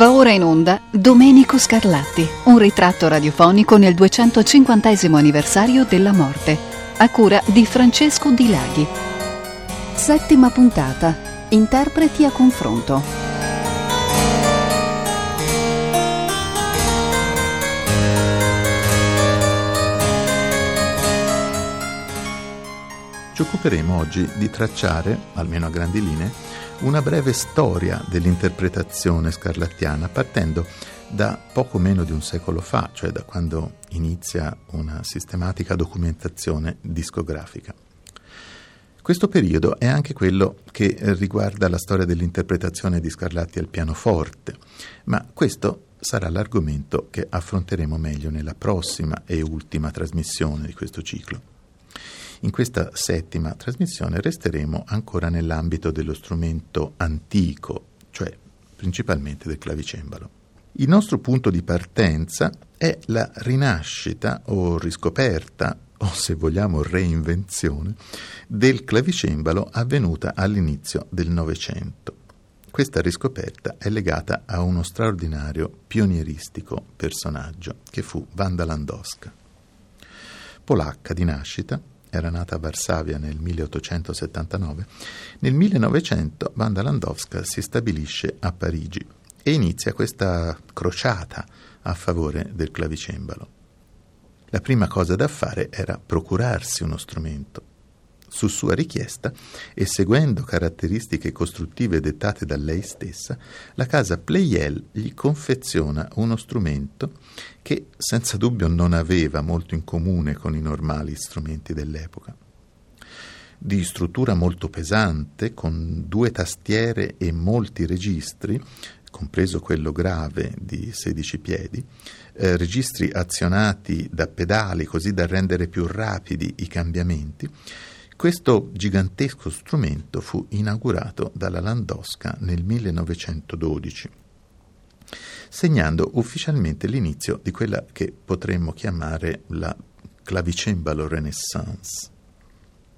Va ora in onda Domenico Scarlatti, un ritratto radiofonico nel 250 anniversario della morte, a cura di Francesco Di Laghi. Settima puntata. Interpreti a confronto. Ci occuperemo oggi di tracciare, almeno a grandi linee, una breve storia dell'interpretazione scarlattiana partendo da poco meno di un secolo fa, cioè da quando inizia una sistematica documentazione discografica. Questo periodo è anche quello che riguarda la storia dell'interpretazione di Scarlatti al pianoforte, ma questo sarà l'argomento che affronteremo meglio nella prossima e ultima trasmissione di questo ciclo. In questa settima trasmissione resteremo ancora nell'ambito dello strumento antico, cioè principalmente del clavicembalo. Il nostro punto di partenza è la rinascita o riscoperta o se vogliamo reinvenzione del clavicembalo avvenuta all'inizio del Novecento. Questa riscoperta è legata a uno straordinario pionieristico personaggio che fu Wanda Landowska. Polacca di nascita, era nata a Varsavia nel 1879, nel 1900 Wanda Landowska si stabilisce a Parigi e inizia questa crociata a favore del clavicembalo. La prima cosa da fare era procurarsi uno strumento su sua richiesta e seguendo caratteristiche costruttive dettate da lei stessa, la casa Pleyel gli confeziona uno strumento che senza dubbio non aveva molto in comune con i normali strumenti dell'epoca. Di struttura molto pesante, con due tastiere e molti registri, compreso quello grave di 16 piedi, eh, registri azionati da pedali così da rendere più rapidi i cambiamenti, questo gigantesco strumento fu inaugurato dalla Landowska nel 1912, segnando ufficialmente l'inizio di quella che potremmo chiamare la clavicembalo Renaissance.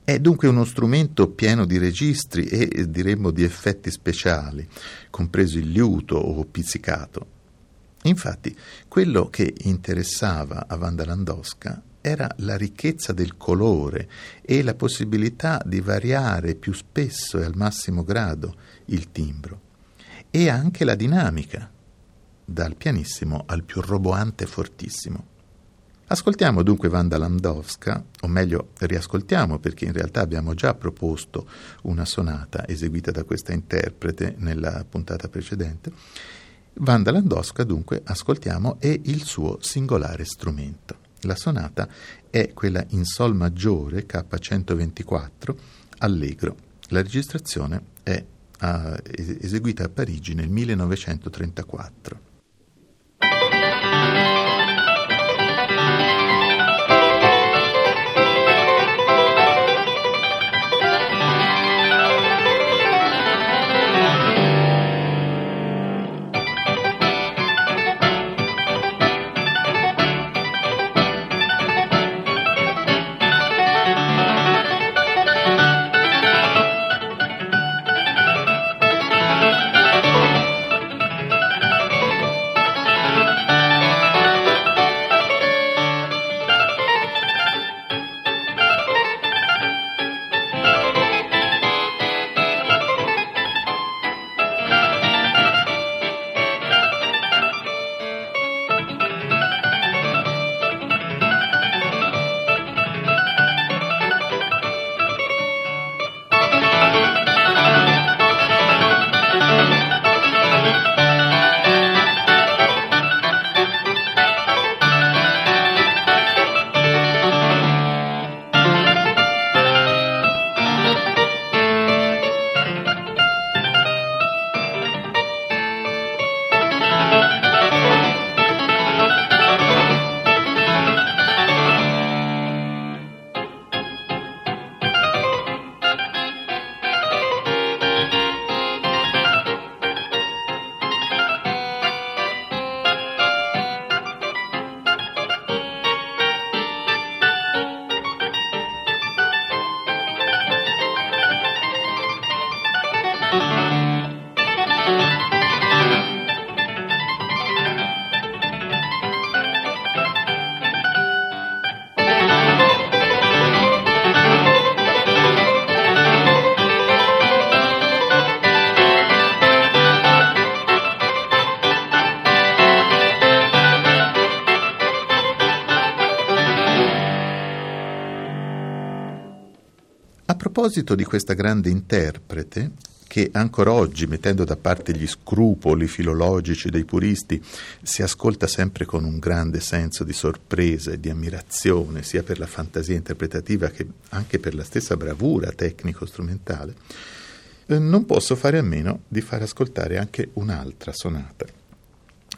È dunque uno strumento pieno di registri e diremmo di effetti speciali, compreso il liuto o pizzicato. Infatti, quello che interessava a Wanda Landowska era la ricchezza del colore e la possibilità di variare più spesso e al massimo grado il timbro e anche la dinamica, dal pianissimo al più roboante fortissimo. Ascoltiamo dunque Wanda Landowska, o meglio riascoltiamo perché in realtà abbiamo già proposto una sonata eseguita da questa interprete nella puntata precedente. Wanda Landowska dunque ascoltiamo e il suo singolare strumento. La sonata è quella in Sol maggiore K124 allegro. La registrazione è uh, eseguita a Parigi nel 1934. Proposito di questa grande interprete, che ancora oggi, mettendo da parte gli scrupoli filologici dei puristi, si ascolta sempre con un grande senso di sorpresa e di ammirazione, sia per la fantasia interpretativa che anche per la stessa bravura tecnico-strumentale, eh, non posso fare a meno di far ascoltare anche un'altra sonata,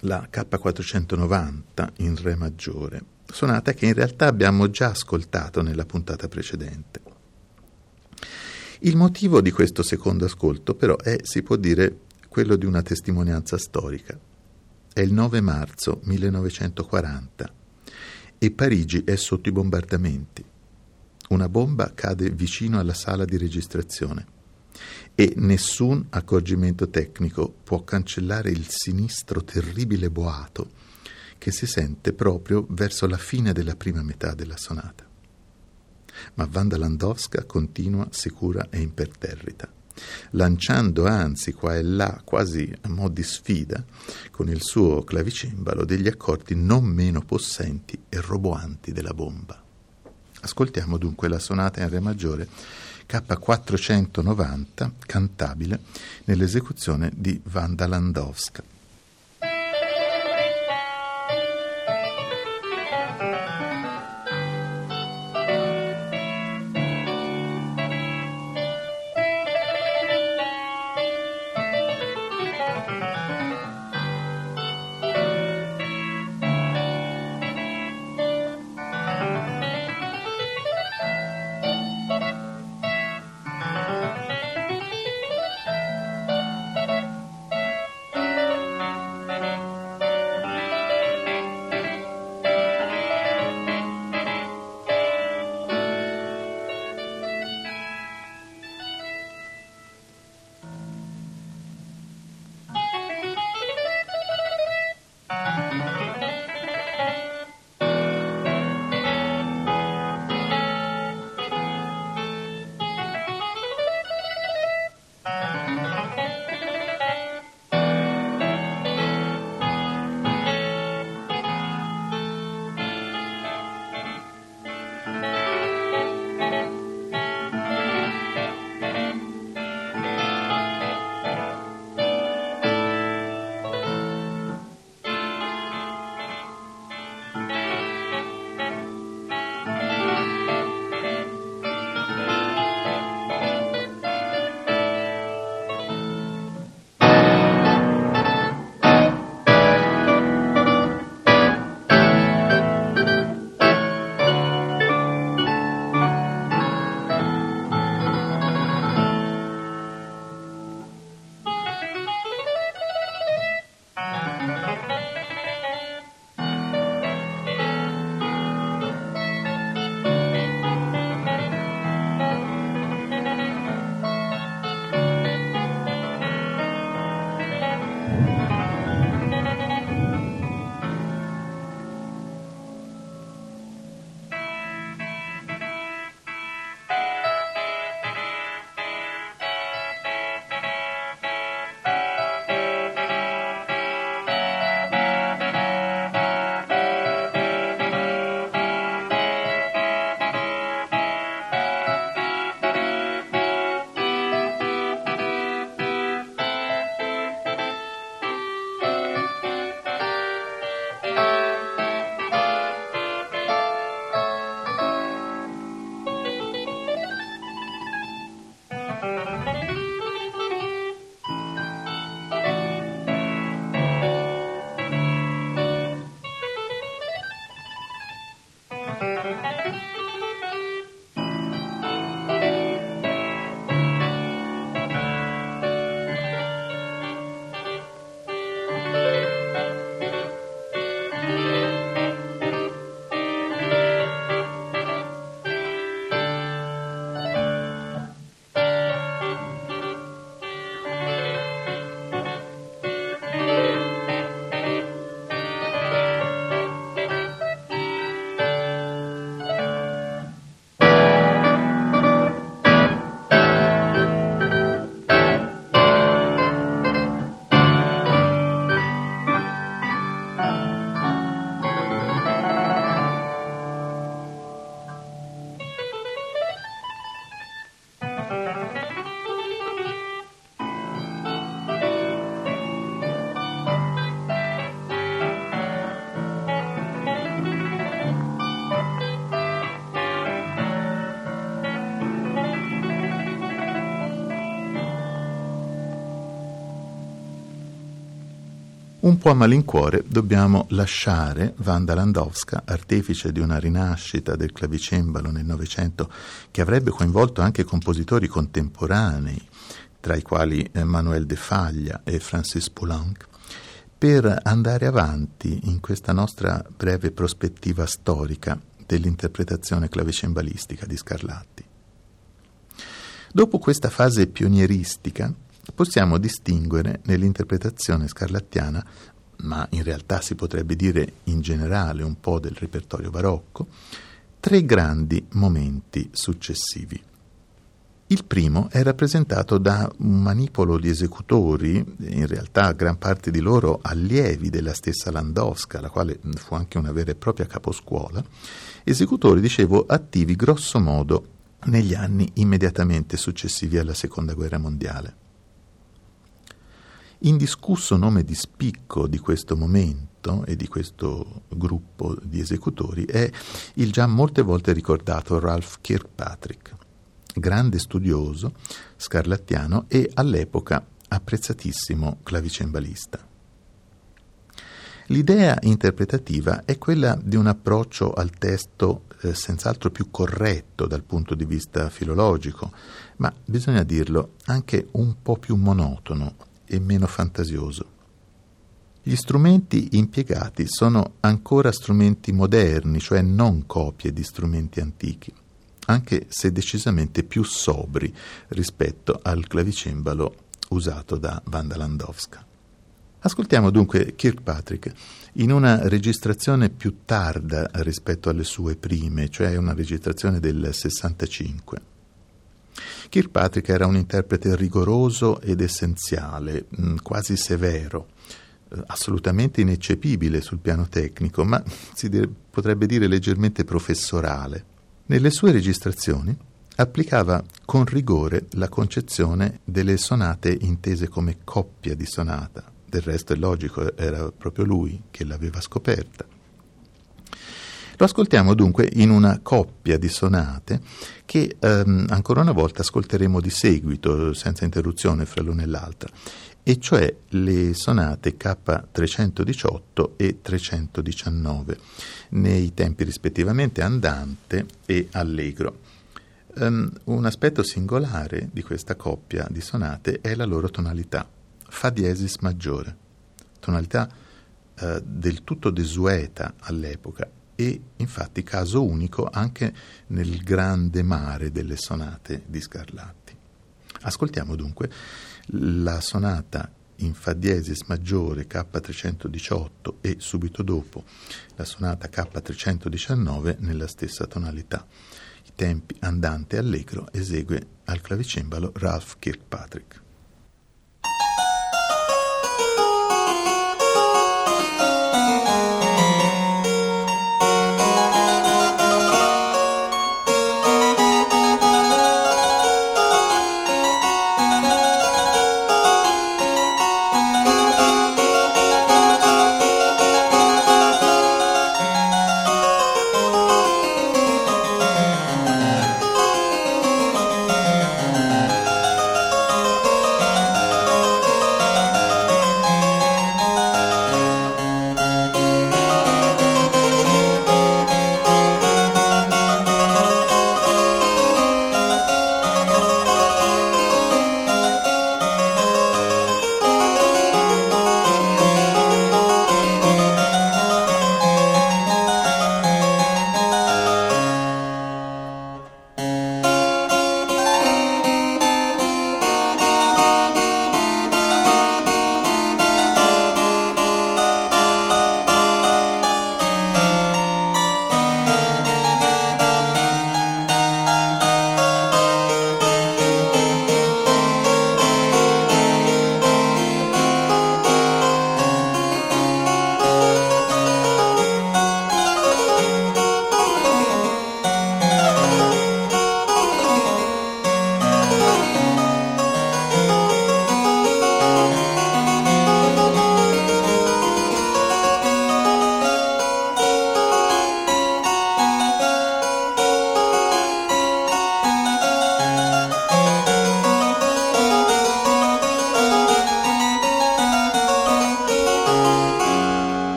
la K490 in Re maggiore, sonata che in realtà abbiamo già ascoltato nella puntata precedente. Il motivo di questo secondo ascolto però è, si può dire, quello di una testimonianza storica. È il 9 marzo 1940 e Parigi è sotto i bombardamenti. Una bomba cade vicino alla sala di registrazione e nessun accorgimento tecnico può cancellare il sinistro terribile boato che si sente proprio verso la fine della prima metà della sonata ma Wanda Landowska continua sicura e imperterrita, lanciando anzi qua e là, quasi a mo' di sfida, con il suo clavicembalo degli accordi non meno possenti e roboanti della bomba. Ascoltiamo dunque la sonata in Re maggiore K490, cantabile, nell'esecuzione di Wanda Landowska. Po' a malincuore dobbiamo lasciare Wanda Landowska, artefice di una rinascita del clavicembalo nel Novecento che avrebbe coinvolto anche compositori contemporanei, tra i quali Manuel de Faglia e Francis Poulenc, per andare avanti in questa nostra breve prospettiva storica dell'interpretazione clavicembalistica di Scarlatti. Dopo questa fase pionieristica, possiamo distinguere nell'interpretazione scarlattiana, ma in realtà si potrebbe dire in generale un po' del repertorio barocco, tre grandi momenti successivi. Il primo è rappresentato da un manipolo di esecutori, in realtà gran parte di loro allievi della stessa Landowska, la quale fu anche una vera e propria caposcuola, esecutori, dicevo, attivi grosso modo negli anni immediatamente successivi alla Seconda Guerra Mondiale. Indiscusso nome di spicco di questo momento e di questo gruppo di esecutori è il già molte volte ricordato Ralph Kirkpatrick, grande studioso, scarlattiano e all'epoca apprezzatissimo clavicembalista. L'idea interpretativa è quella di un approccio al testo eh, senz'altro più corretto dal punto di vista filologico, ma bisogna dirlo anche un po' più monotono e meno fantasioso. Gli strumenti impiegati sono ancora strumenti moderni, cioè non copie di strumenti antichi, anche se decisamente più sobri rispetto al clavicembalo usato da Wanda Landowska. Ascoltiamo dunque Kirkpatrick in una registrazione più tarda rispetto alle sue prime, cioè una registrazione del 65. Kirkpatrick era un interprete rigoroso ed essenziale, mm, quasi severo, eh, assolutamente ineccepibile sul piano tecnico, ma si potrebbe dire leggermente professorale. Nelle sue registrazioni applicava con rigore la concezione delle sonate intese come coppia di sonata. Del resto è logico, era proprio lui che l'aveva scoperta. Lo ascoltiamo dunque in una coppia di sonate che ehm, ancora una volta ascolteremo di seguito, senza interruzione fra l'una e l'altra, e cioè le sonate K318 e 319, nei tempi rispettivamente andante e allegro. Um, un aspetto singolare di questa coppia di sonate è la loro tonalità, Fa diesis maggiore, tonalità uh, del tutto desueta all'epoca e infatti caso unico anche nel grande mare delle sonate di Scarlatti. Ascoltiamo dunque la sonata in Fa diesis maggiore K318 e subito dopo la sonata K319 nella stessa tonalità. I tempi andante allegro esegue al clavicembalo Ralph Kirkpatrick.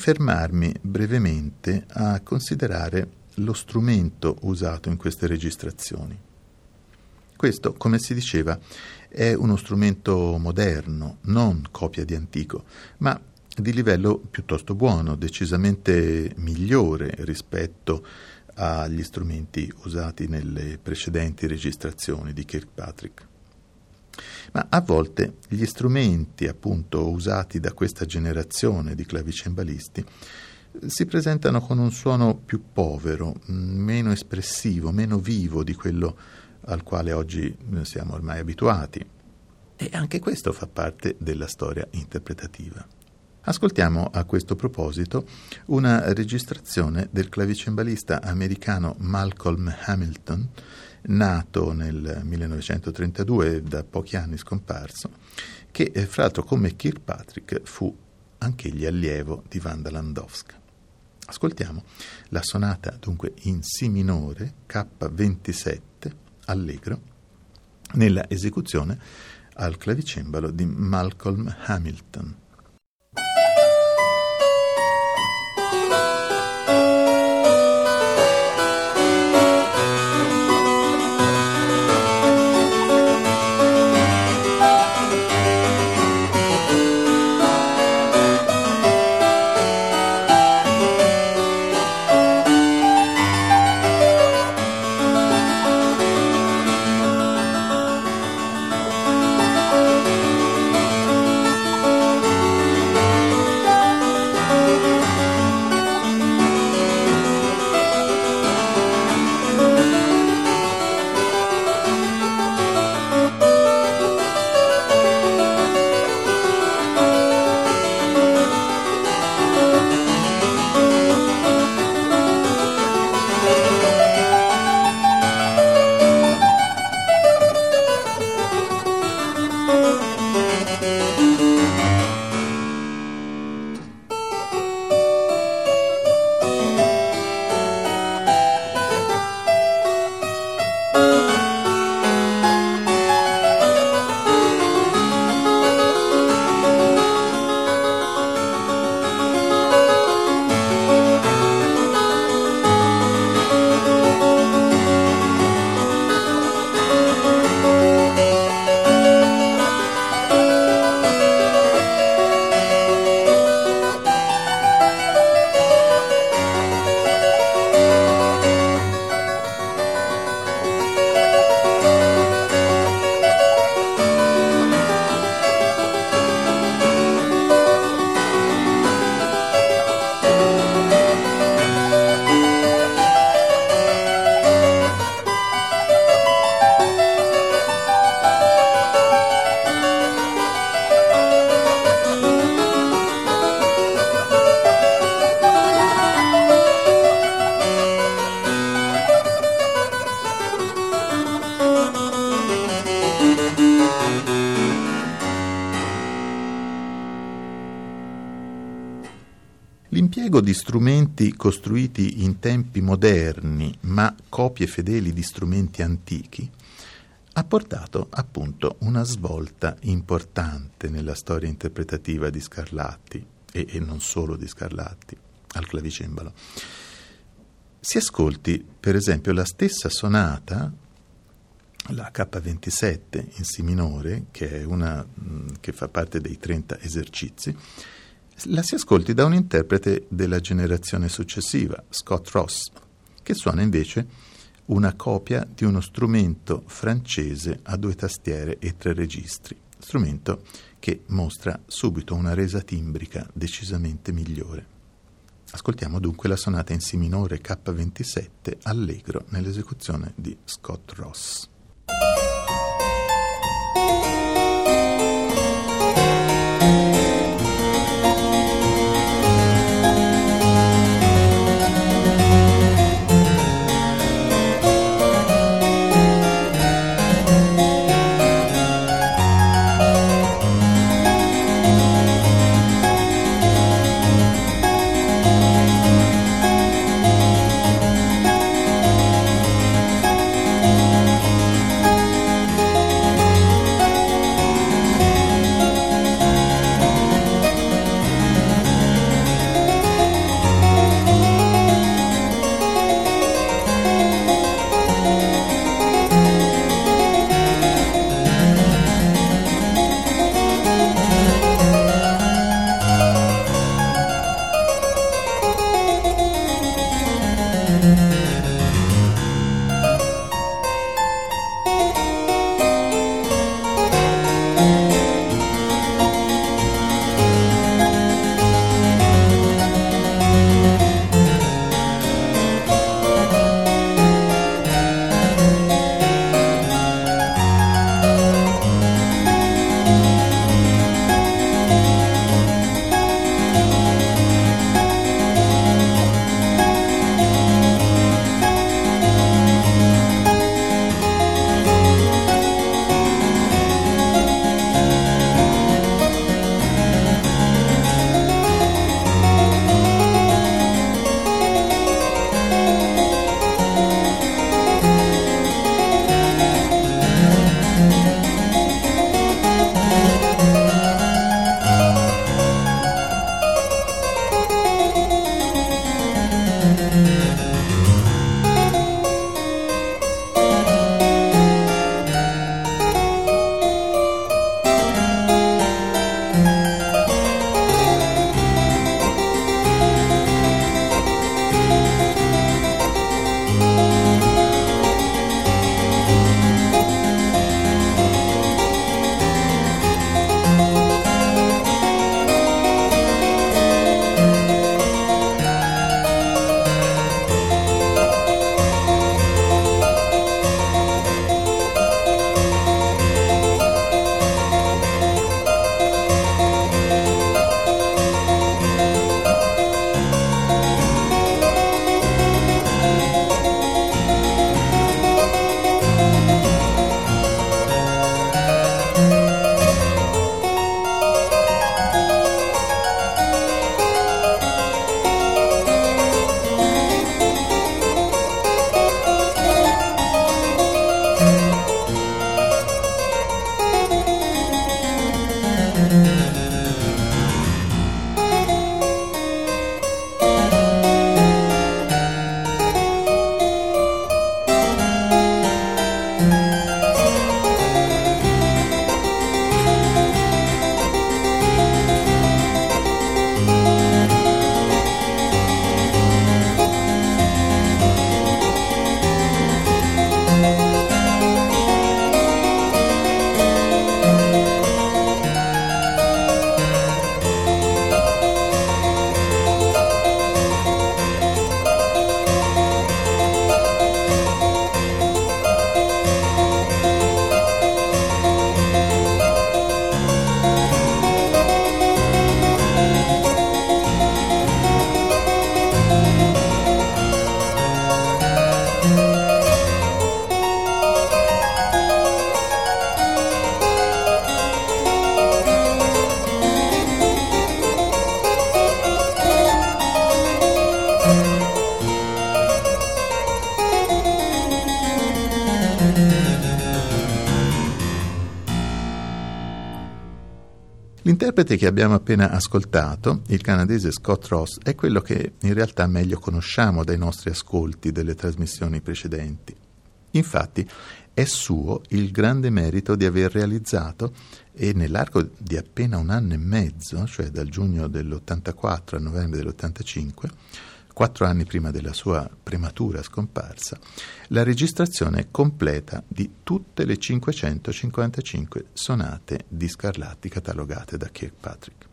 Fermarmi brevemente a considerare lo strumento usato in queste registrazioni. Questo, come si diceva, è uno strumento moderno, non copia di antico, ma di livello piuttosto buono, decisamente migliore rispetto agli strumenti usati nelle precedenti registrazioni di Kirkpatrick. Ma a volte gli strumenti appunto usati da questa generazione di clavicembalisti si presentano con un suono più povero, meno espressivo, meno vivo di quello al quale oggi siamo ormai abituati. E anche questo fa parte della storia interpretativa. Ascoltiamo a questo proposito una registrazione del clavicembalista americano Malcolm Hamilton, nato nel 1932 da pochi anni scomparso, che eh, fra l'altro come Kirkpatrick fu anch'egli allievo di Wanda Landowska. Ascoltiamo la sonata dunque in Si minore K27 allegro nella esecuzione al clavicembalo di Malcolm Hamilton. Strumenti costruiti in tempi moderni, ma copie fedeli di strumenti antichi, ha portato appunto una svolta importante nella storia interpretativa di Scarlatti e, e non solo di Scarlatti al clavicembalo. Si ascolti per esempio la stessa sonata, la K27 in Si minore, che è una mm, che fa parte dei 30 esercizi, la si ascolti da un interprete della generazione successiva, Scott Ross, che suona invece una copia di uno strumento francese a due tastiere e tre registri, strumento che mostra subito una resa timbrica decisamente migliore. Ascoltiamo dunque la sonata in Si minore K27 allegro nell'esecuzione di Scott Ross. L'interprete che abbiamo appena ascoltato, il canadese Scott Ross, è quello che in realtà meglio conosciamo dai nostri ascolti delle trasmissioni precedenti. Infatti è suo il grande merito di aver realizzato, e nell'arco di appena un anno e mezzo, cioè dal giugno dell'84 al novembre dell'85, quattro anni prima della sua prematura scomparsa, la registrazione completa di tutte le 555 sonate di Scarlatti catalogate da Kirkpatrick.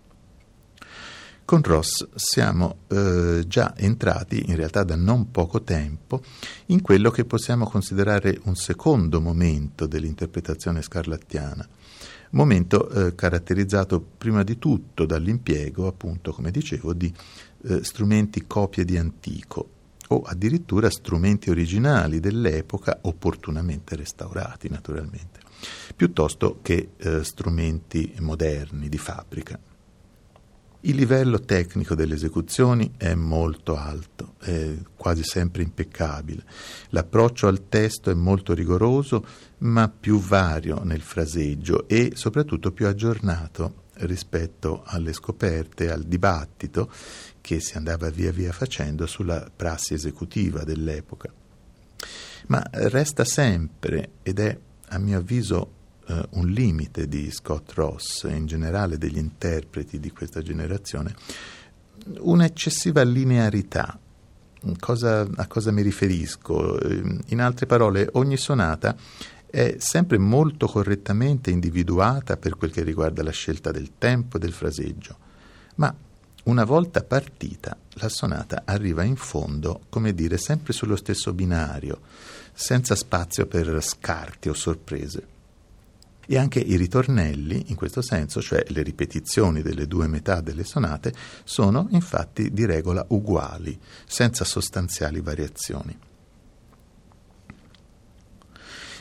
Con Ross siamo eh, già entrati, in realtà da non poco tempo, in quello che possiamo considerare un secondo momento dell'interpretazione scarlattiana, momento eh, caratterizzato prima di tutto dall'impiego, appunto, come dicevo, di eh, strumenti copie di antico o addirittura strumenti originali dell'epoca opportunamente restaurati, naturalmente, piuttosto che eh, strumenti moderni di fabbrica. Il livello tecnico delle esecuzioni è molto alto, è quasi sempre impeccabile. L'approccio al testo è molto rigoroso, ma più vario nel fraseggio e soprattutto più aggiornato rispetto alle scoperte, al dibattito che si andava via via facendo sulla prassi esecutiva dell'epoca. Ma resta sempre, ed è a mio avviso eh, un limite di Scott Ross e in generale degli interpreti di questa generazione, un'eccessiva linearità. Cosa, a cosa mi riferisco? In altre parole, ogni sonata è sempre molto correttamente individuata per quel che riguarda la scelta del tempo e del fraseggio, ma una volta partita la sonata arriva in fondo, come dire, sempre sullo stesso binario, senza spazio per scarti o sorprese. E anche i ritornelli, in questo senso, cioè le ripetizioni delle due metà delle sonate, sono infatti di regola uguali, senza sostanziali variazioni.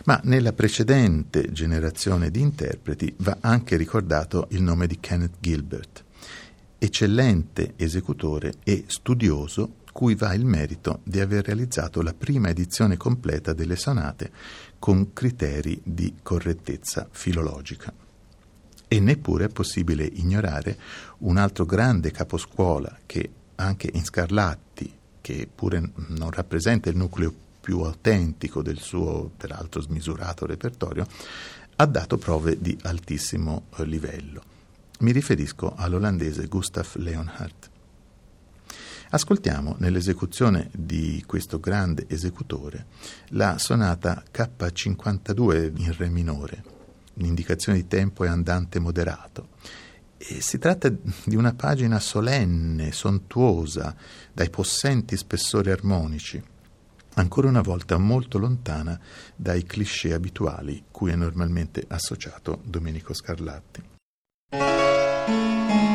Ma nella precedente generazione di interpreti va anche ricordato il nome di Kenneth Gilbert, eccellente esecutore e studioso cui va il merito di aver realizzato la prima edizione completa delle sonate con criteri di correttezza filologica. E neppure è possibile ignorare un altro grande caposcuola che anche in Scarlatti, che pure non rappresenta il nucleo più autentico del suo peraltro smisurato repertorio, ha dato prove di altissimo livello. Mi riferisco all'olandese Gustav Leonhardt. Ascoltiamo nell'esecuzione di questo grande esecutore la sonata K52 in Re minore, l'indicazione di tempo è andante moderato. E si tratta di una pagina solenne, sontuosa, dai possenti spessori armonici ancora una volta molto lontana dai cliché abituali cui è normalmente associato Domenico Scarlatti. Infine,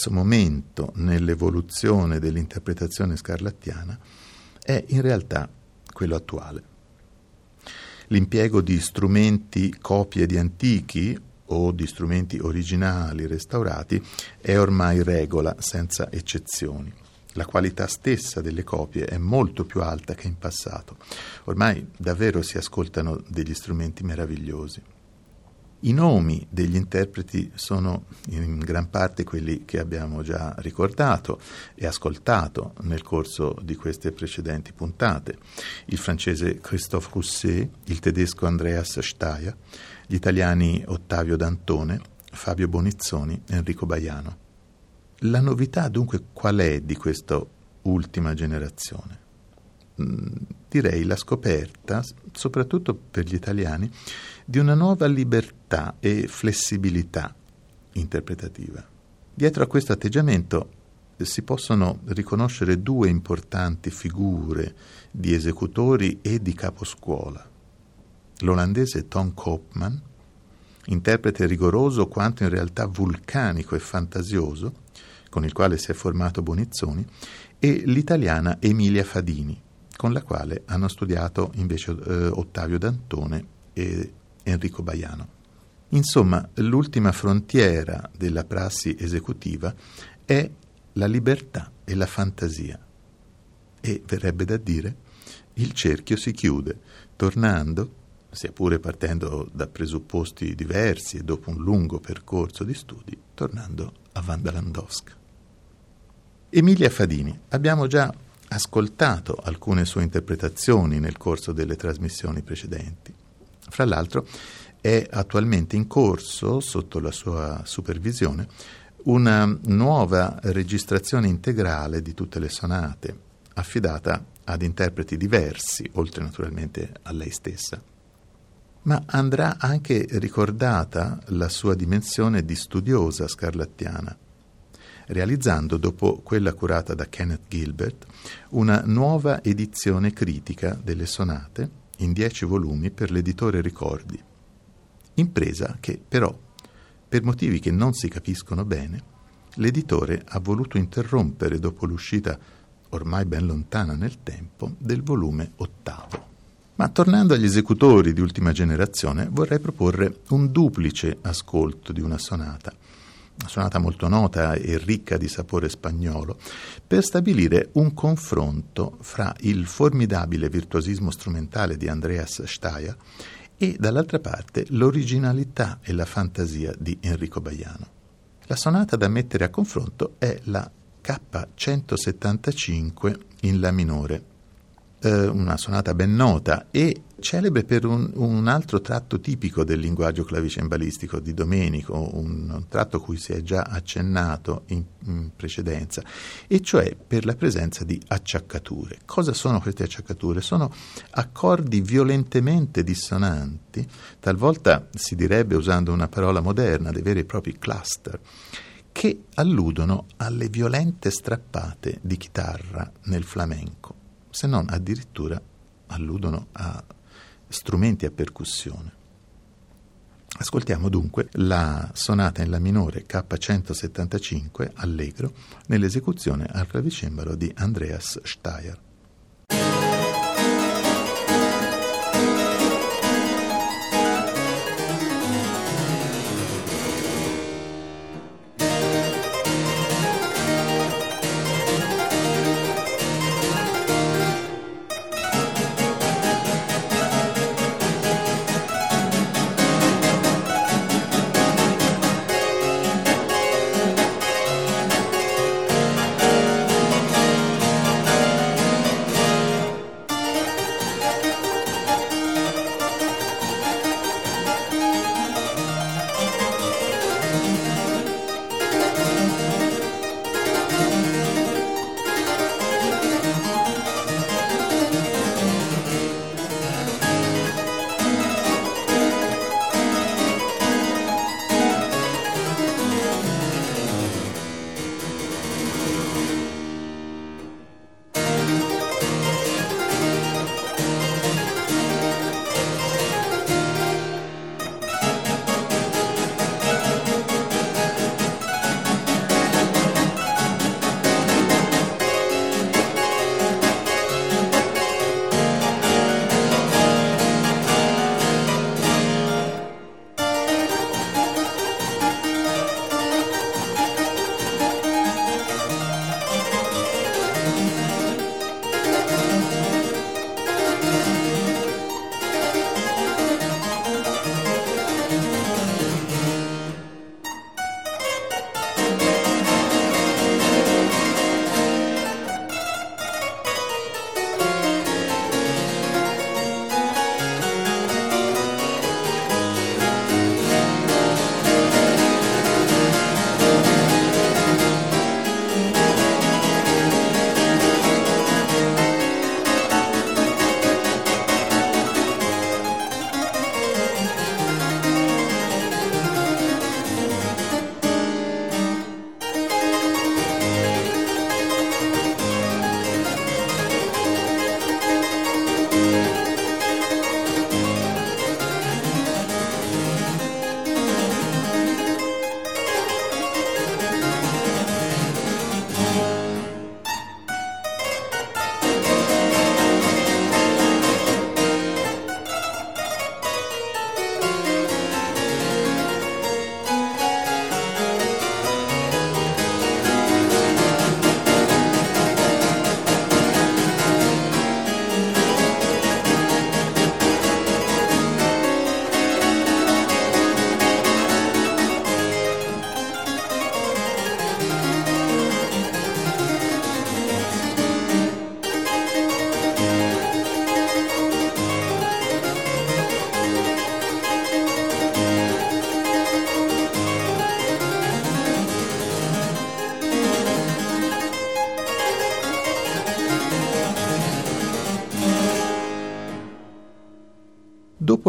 terzo momento nell'evoluzione dell'interpretazione scarlattiana è in realtà quello attuale. L'impiego di strumenti copie di antichi o di strumenti originali restaurati è ormai regola senza eccezioni. La qualità stessa delle copie è molto più alta che in passato. Ormai davvero si ascoltano degli strumenti meravigliosi. I nomi degli interpreti sono in gran parte quelli che abbiamo già ricordato e ascoltato nel corso di queste precedenti puntate. Il francese Christophe Rousset, il tedesco Andreas Steyer, gli italiani Ottavio D'Antone, Fabio Bonizzoni Enrico Baiano. La novità dunque qual è di questa ultima generazione? Mm, direi la scoperta, soprattutto per gli italiani, di una nuova libertà e flessibilità interpretativa. Dietro a questo atteggiamento si possono riconoscere due importanti figure di esecutori e di caposcuola. L'olandese Tom Koopman, interprete rigoroso quanto in realtà vulcanico e fantasioso, con il quale si è formato Bonizzoni, e l'italiana Emilia Fadini, con la quale hanno studiato invece eh, Ottavio D'Antone e Enrico Baiano. Insomma, l'ultima frontiera della prassi esecutiva è la libertà e la fantasia. E verrebbe da dire, il cerchio si chiude, tornando, sia pure partendo da presupposti diversi e dopo un lungo percorso di studi, tornando a Wanda Landowska. Emilia Fadini, abbiamo già ascoltato alcune sue interpretazioni nel corso delle trasmissioni precedenti. Fra l'altro è attualmente in corso, sotto la sua supervisione, una nuova registrazione integrale di tutte le sonate, affidata ad interpreti diversi, oltre naturalmente a lei stessa. Ma andrà anche ricordata la sua dimensione di studiosa scarlattiana, realizzando, dopo quella curata da Kenneth Gilbert, una nuova edizione critica delle sonate in dieci volumi per l'editore Ricordi, impresa che però, per motivi che non si capiscono bene, l'editore ha voluto interrompere dopo l'uscita, ormai ben lontana nel tempo, del volume ottavo. Ma tornando agli esecutori di ultima generazione, vorrei proporre un duplice ascolto di una sonata, sonata molto nota e ricca di sapore spagnolo, per stabilire un confronto fra il formidabile virtuosismo strumentale di Andreas Steyer e dall'altra parte l'originalità e la fantasia di Enrico Baiano. La sonata da mettere a confronto è la K175 in La minore eh, una sonata ben nota e celebre per un, un, altro tratto tipico del linguaggio clavicembalistico di Domenico, un, un tratto cui si è già accennato in, in, precedenza, e cioè per la presenza di acciaccature. Cosa sono queste acciaccature? Sono accordi violentemente dissonanti, talvolta si direbbe usando una parola moderna, dei veri e propri cluster, che alludono alle violente strappate di chitarra nel flamenco se non addirittura alludono a strumenti a percussione. Ascoltiamo dunque la sonata in La minore K175 Allegro nell'esecuzione al clavicembalo di Andreas Steyer.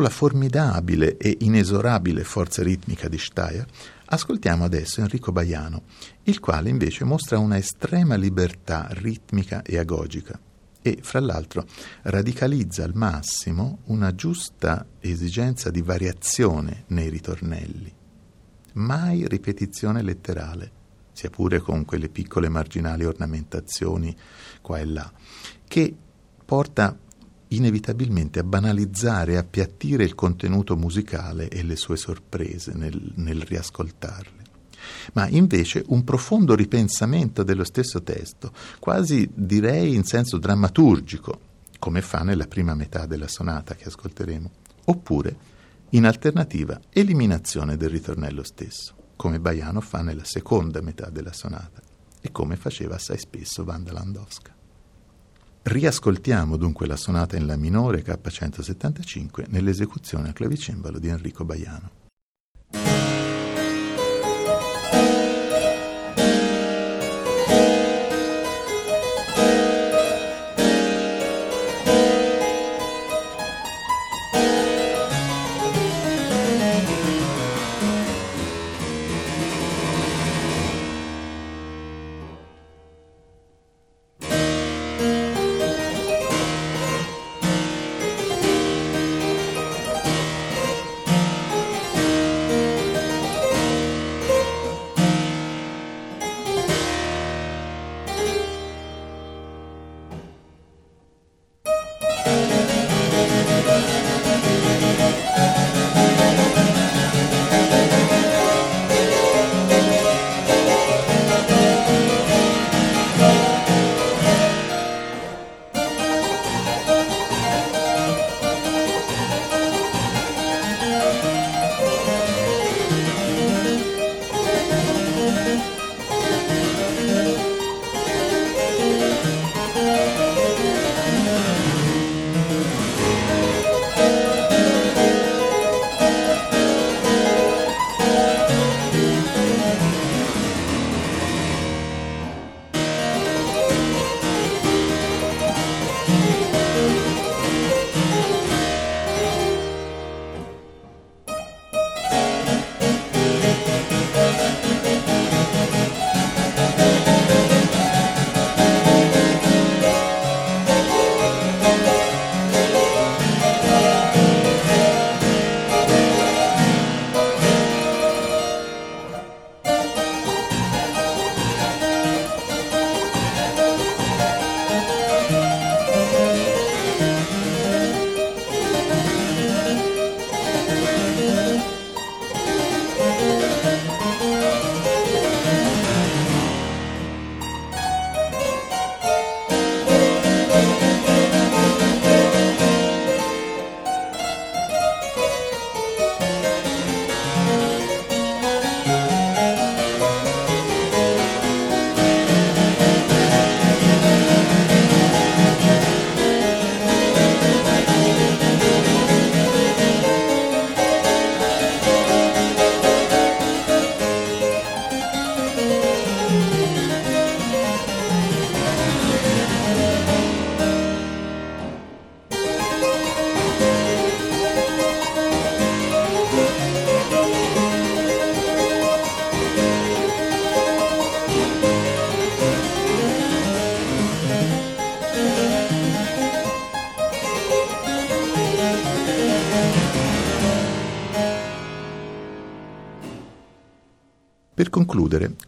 La formidabile e inesorabile forza ritmica di Steyer, ascoltiamo adesso Enrico Baiano, il quale invece mostra una estrema libertà ritmica e agogica e, fra l'altro, radicalizza al massimo una giusta esigenza di variazione nei ritornelli. Mai ripetizione letterale, sia pure con quelle piccole marginali ornamentazioni qua e là, che porta inevitabilmente a banalizzare e appiattire il contenuto musicale e le sue sorprese nel, nel riascoltarle ma invece un profondo ripensamento dello stesso testo, quasi direi in senso drammaturgico, come fa nella prima metà della sonata che ascolteremo, oppure, in alternativa, eliminazione del ritornello stesso, come Baiano fa nella seconda metà della sonata e come faceva assai spesso Wanda Landowska. Riascoltiamo dunque la sonata in La minore K175 nell'esecuzione a clavicembalo di Enrico Baiano.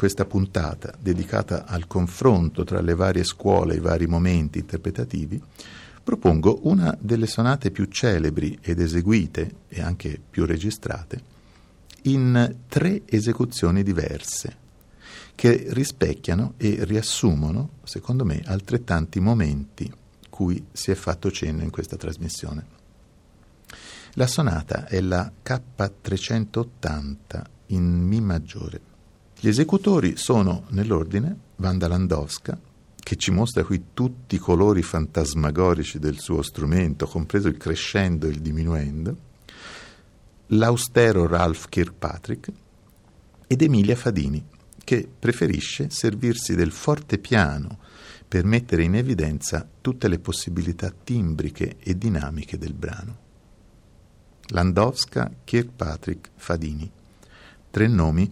Questa puntata dedicata al confronto tra le varie scuole e i vari momenti interpretativi, propongo una delle sonate più celebri ed eseguite e anche più registrate in tre esecuzioni diverse che rispecchiano e riassumono, secondo me, altrettanti momenti cui si è fatto cenno in questa trasmissione. La sonata è la K380 in Mi maggiore. Gli esecutori sono, nell'ordine, Wanda Landowska, che ci mostra qui tutti i colori fantasmagorici del suo strumento, compreso il crescendo e il diminuendo, l'austero Ralph Kirkpatrick ed Emilia Fadini, che preferisce servirsi del forte piano per mettere in evidenza tutte le possibilità timbriche e dinamiche del brano. Landowska, Kirkpatrick, Fadini. Tre nomi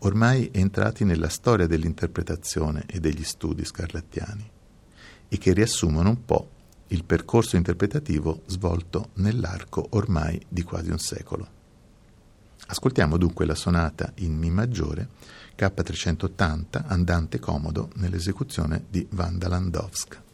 ormai entrati nella storia dell'interpretazione e degli studi scarlattiani e che riassumono un po' il percorso interpretativo svolto nell'arco ormai di quasi un secolo. Ascoltiamo dunque la sonata in Mi maggiore K380 andante comodo nell'esecuzione di Wanda Landowska.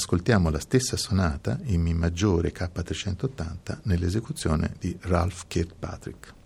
Ascoltiamo la stessa sonata in Mi maggiore K380 nell'esecuzione di Ralph Kirkpatrick.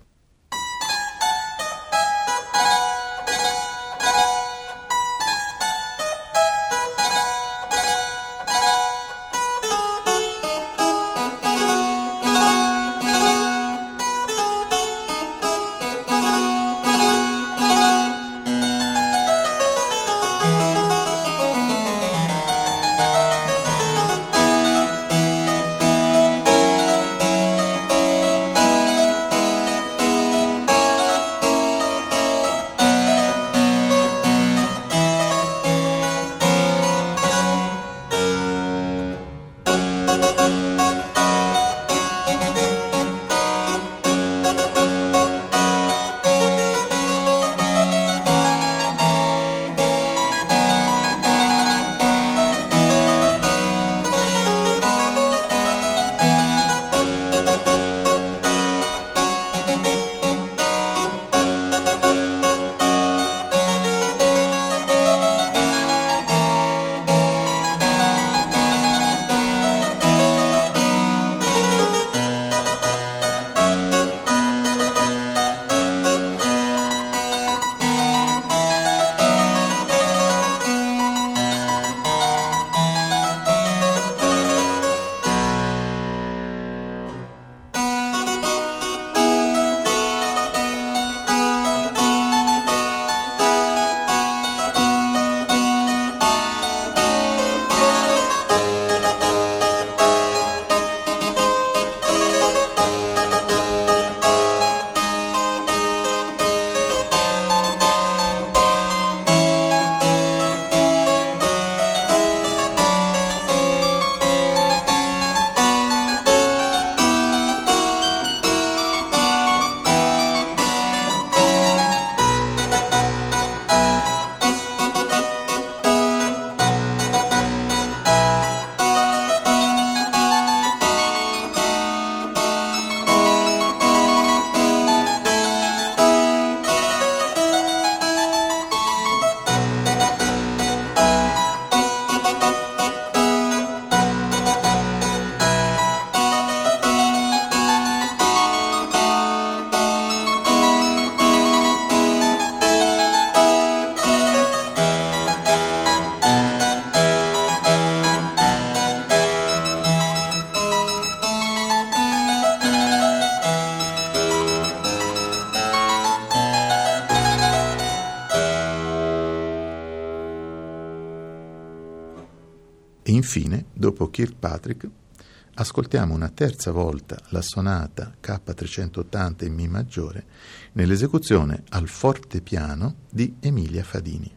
Infine, dopo Kirkpatrick, ascoltiamo una terza volta la sonata K380 in Mi maggiore nell'esecuzione al forte piano di Emilia Fadini.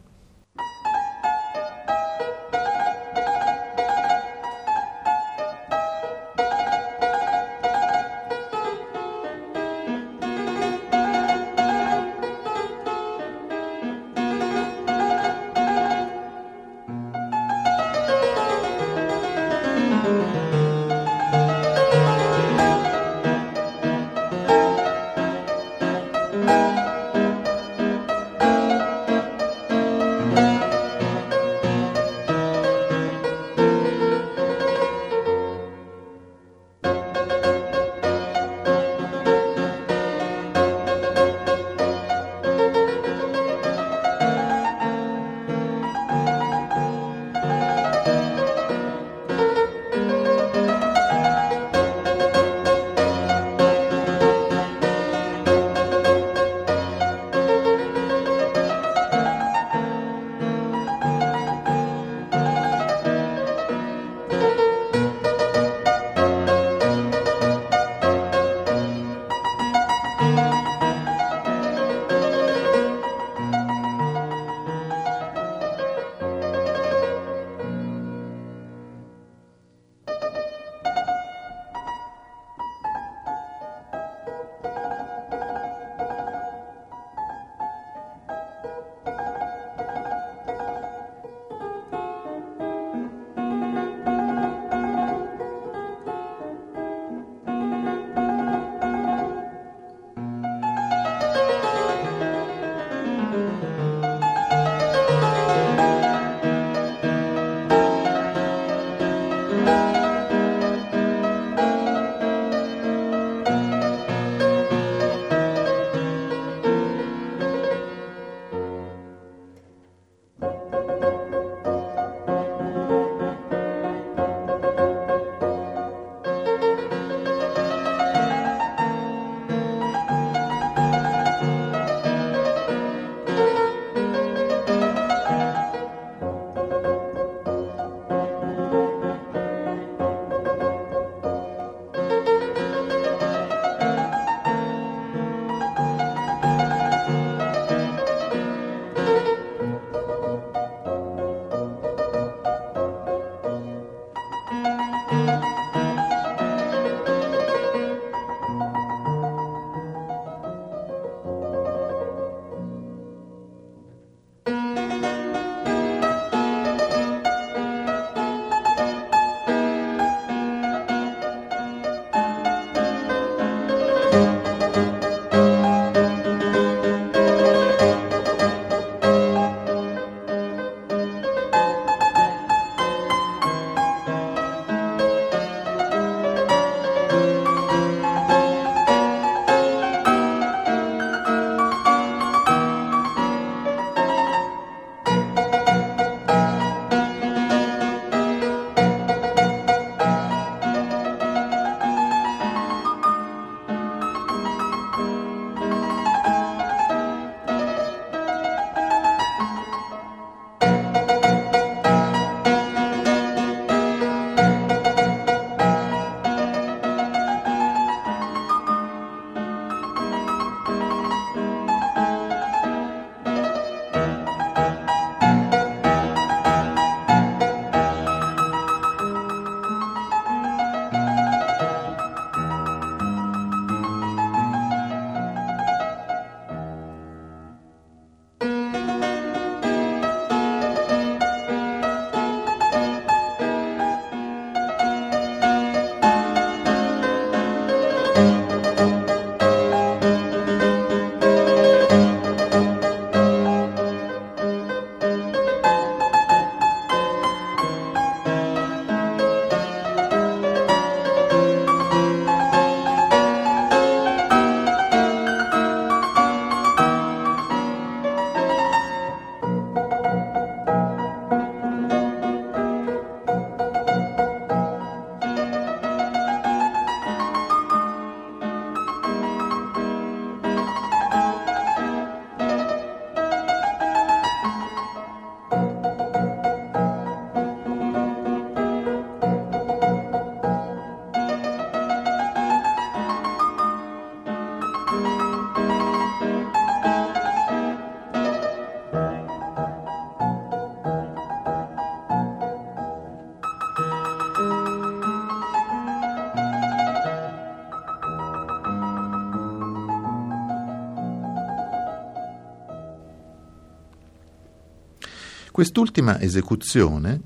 Quest'ultima esecuzione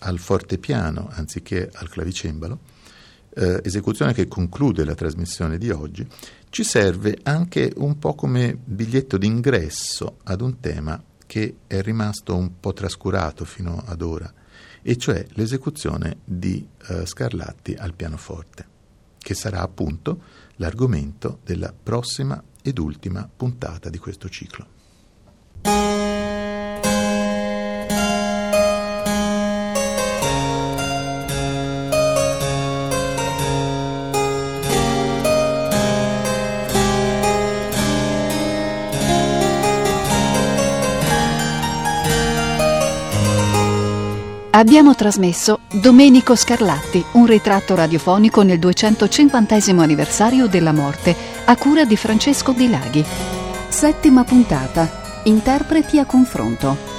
al fortepiano anziché al clavicembalo, eh, esecuzione che conclude la trasmissione di oggi, ci serve anche un po' come biglietto d'ingresso ad un tema che è rimasto un po' trascurato fino ad ora, e cioè l'esecuzione di eh, Scarlatti al pianoforte, che sarà appunto l'argomento della prossima ed ultima puntata di questo ciclo. Abbiamo trasmesso Domenico Scarlatti, un ritratto radiofonico nel 250 anniversario della morte, a cura di Francesco Di Laghi. Settima puntata. Interpreti a confronto.